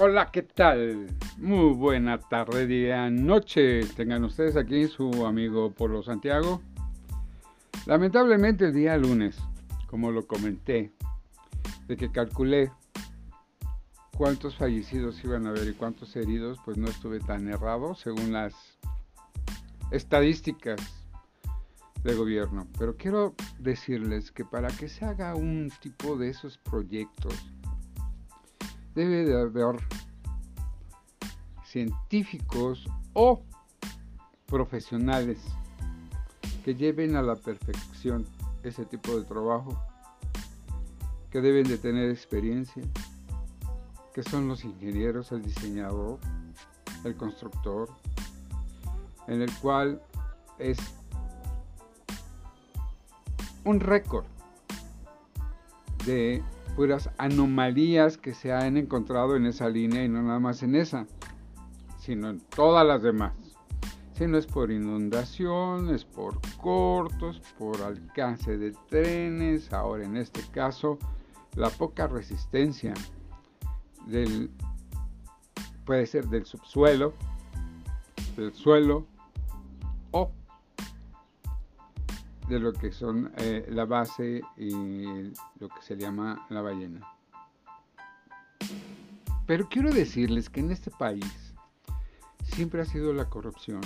Hola, ¿qué tal? Muy buena tarde, día, noche. Tengan ustedes aquí su amigo Polo Santiago. Lamentablemente el día lunes, como lo comenté, de que calculé cuántos fallecidos iban a haber y cuántos heridos, pues no estuve tan errado según las estadísticas de gobierno. Pero quiero decirles que para que se haga un tipo de esos proyectos, debe de haber científicos o profesionales que lleven a la perfección ese tipo de trabajo, que deben de tener experiencia, que son los ingenieros, el diseñador, el constructor, en el cual es un récord de puras anomalías que se han encontrado en esa línea y no nada más en esa, sino en todas las demás. Si no es por inundación, es por cortos, por alcance de trenes, ahora en este caso la poca resistencia del puede ser del subsuelo, del suelo de lo que son eh, la base y lo que se llama la ballena. Pero quiero decirles que en este país siempre ha sido la corrupción.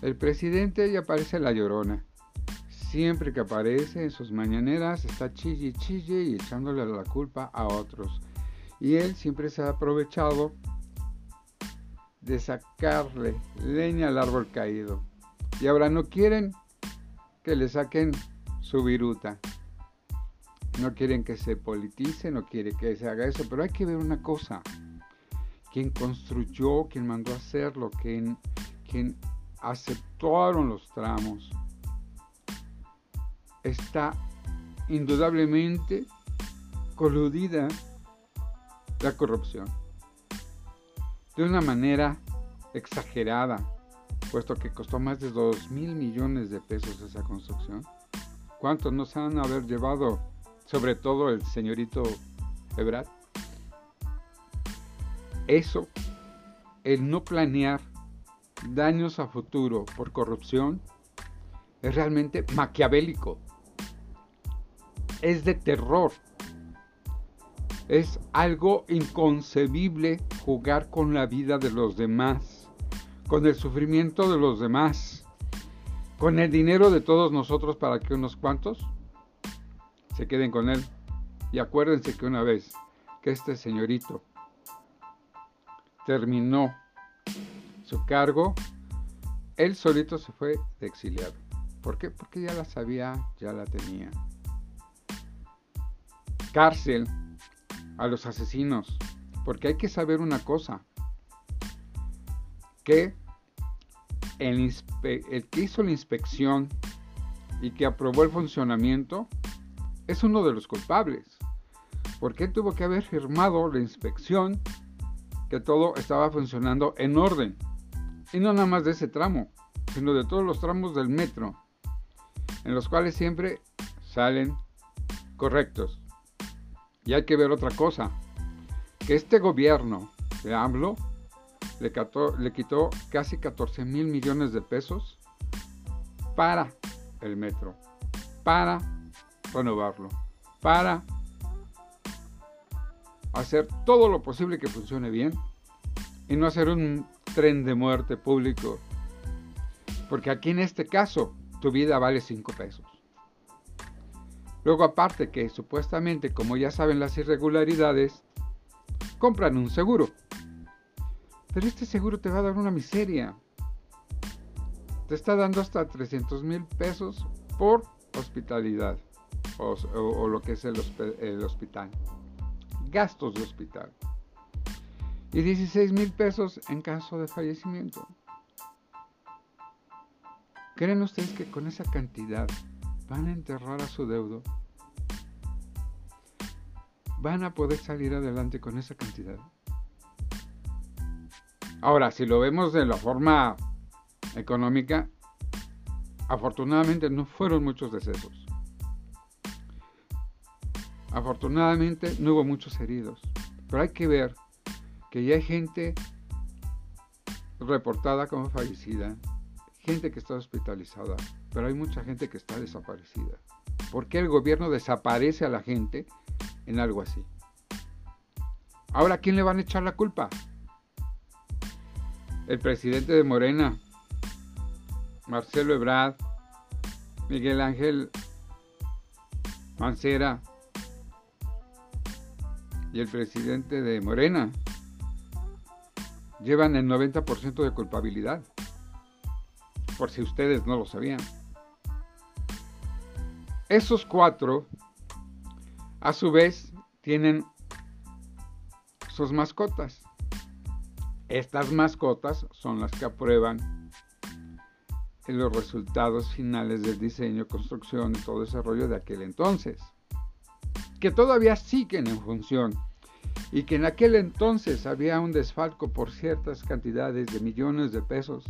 El presidente ya aparece la llorona. Siempre que aparece en sus mañaneras está chille chille y echándole la culpa a otros. Y él siempre se ha aprovechado de sacarle leña al árbol caído. Y ahora no quieren que le saquen su viruta. No quieren que se politice, no quieren que se haga eso, pero hay que ver una cosa. Quien construyó, quien mandó a hacerlo, quien, quien aceptaron los tramos, está indudablemente coludida la corrupción. De una manera exagerada, puesto que costó más de 2 mil millones de pesos esa construcción. ¿Cuántos nos han haber llevado, sobre todo el señorito Ebrard? Eso, el no planear daños a futuro por corrupción, es realmente maquiavélico. Es de terror. Es algo inconcebible jugar con la vida de los demás con el sufrimiento de los demás, con el dinero de todos nosotros para que unos cuantos se queden con él. Y acuérdense que una vez que este señorito terminó su cargo, él solito se fue de exiliado. ¿Por qué? Porque ya la sabía, ya la tenía. Cárcel a los asesinos. Porque hay que saber una cosa. Que el, que hizo la inspección y que aprobó el funcionamiento es uno de los culpables, porque tuvo que haber firmado la inspección que todo estaba funcionando en orden, y no nada más de ese tramo, sino de todos los tramos del metro, en los cuales siempre salen correctos. Y hay que ver otra cosa, que este gobierno de AMLO le, quitó casi 14 mil millones de pesos para el metro, para renovarlo, para hacer todo lo posible que funcione bien y no hacer un tren de muerte público. Porque aquí en este caso tu vida vale 5 pesos. Luego aparte que supuestamente, como ya saben las irregularidades, compran un seguro. Pero este seguro te va a dar una miseria. Te está dando hasta 300 mil pesos por hospitalidad o, lo que es el, el hospital. Gastos de hospital. Y 16 mil pesos en caso de fallecimiento. ¿Creen ustedes que con esa cantidad van a enterrar a su deudo? ¿Van a poder salir adelante con esa cantidad? Ahora, si lo vemos de la forma económica, afortunadamente no fueron muchos decesos. Afortunadamente no hubo muchos heridos. Pero hay que ver que ya hay gente reportada como fallecida, gente que está hospitalizada, pero hay mucha gente que está desaparecida. ¿Por qué el gobierno desaparece a la gente en algo así? Ahora, ¿a quién le van a echar la culpa? El presidente de Morena, Marcelo Ebrard, Miguel Ángel Mancera y el presidente de Morena llevan el 90% de culpabilidad, por si ustedes no lo sabían. Esos cuatro, a su vez, tienen sus mascotas. Estas mascotas son las que aprueban los resultados finales del diseño, construcción y todo ese rollo de aquel entonces, que todavía siguen en función y que en aquel entonces había un desfalco por ciertas cantidades de millones de pesos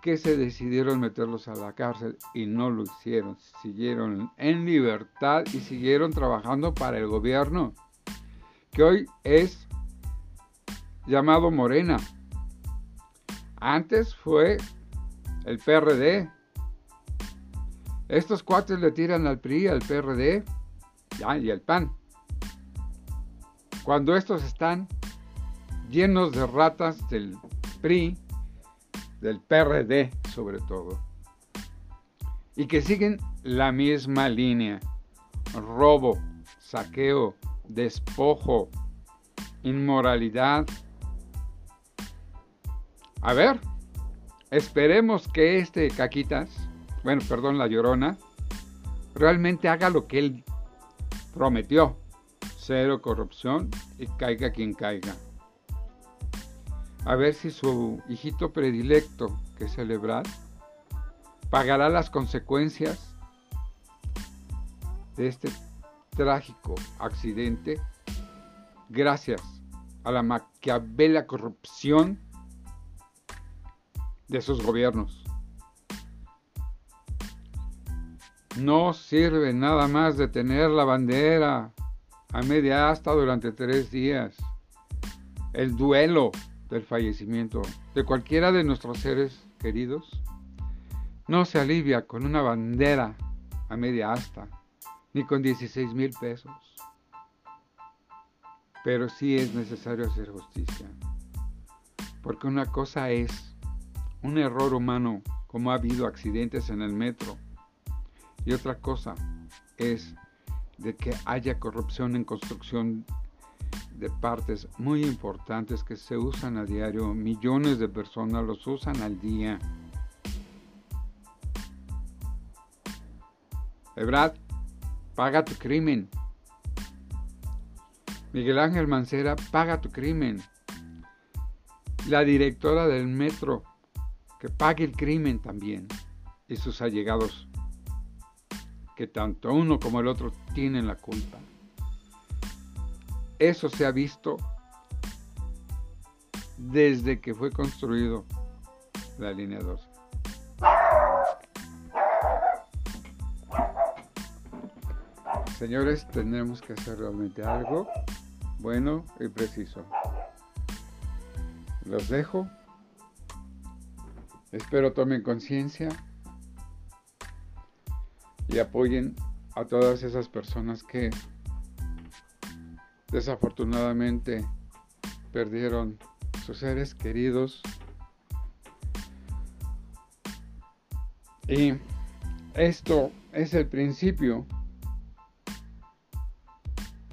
que se decidieron meterlos a la cárcel y no lo hicieron. Siguieron en libertad y siguieron trabajando para el gobierno, que hoy es llamado Morena. Antes fue el PRD. Estos cuates le tiran al PRI, al PRD y al PAN. Cuando estos están llenos de ratas del PRI, del PRD sobre todo, y que siguen la misma línea, robo, saqueo, despojo, inmoralidad. A ver, esperemos que este Caquitas, bueno, perdón, la Llorona, realmente haga lo que él prometió. Cero corrupción y caiga quien caiga a ver si su hijito predilecto, que celebrar, pagará las consecuencias de este trágico accidente gracias a la maquiavela corrupción de sus gobiernos. No sirve nada más de tener la bandera a media asta durante tres días. El duelo del fallecimiento de cualquiera de nuestros seres queridos no se alivia con una bandera a media asta, ni con 16 mil pesos. Pero sí es necesario hacer justicia. Porque una cosa es un error humano, como ha habido accidentes en el metro, y otra cosa es de que haya corrupción en construcción de partes muy importantes que se usan a diario, millones de personas los usan al día. Ebrad, paga tu crimen. Miguel Ángel Mancera, paga tu crimen. La directora del metro, que pague el crimen también. Y sus allegados, que tanto uno como el otro tienen la culpa. Eso se ha visto desde que fue construido la línea 2. Señores, tenemos que hacer realmente algo bueno y preciso. Los dejo. Espero tomen conciencia y apoyen a todas esas personas que desafortunadamente perdieron sus seres queridos. Y esto es el principio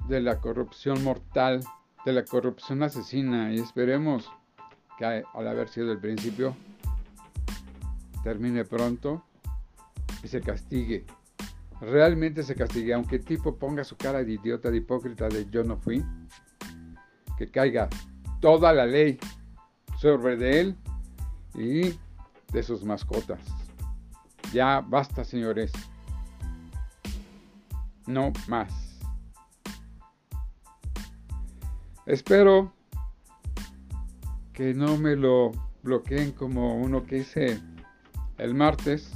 de la corrupción mortal, de la corrupción asesina y esperemos que al haber sido el principio termine pronto y se castigue realmente se castigue, aunque el tipo ponga su cara de idiota, de hipócrita, de yo no fui, que caiga toda la ley sobre de él y de sus mascotas. Ya basta, señores. No más. Espero que no me lo bloqueen como uno que hice el martes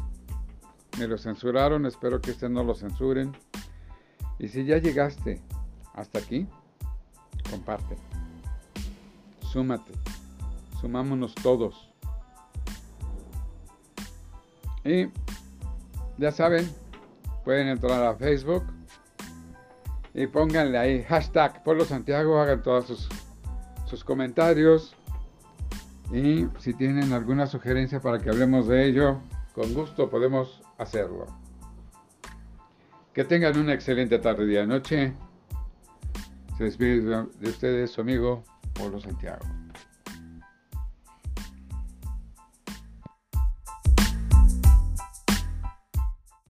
me lo censuraron, espero que este no lo censuren. Y si ya llegaste hasta aquí, comparte. súmate, sumámonos todos. Y ya saben, pueden entrar a Facebook y pónganle ahí hashtag Pueblo Santiago, hagan todos sus, sus comentarios y si tienen alguna sugerencia para que hablemos de ello, con gusto podemos hacerlo. Que tengan una excelente tarde, día, noche. Se despide de ustedes su amigo Polo Santiago.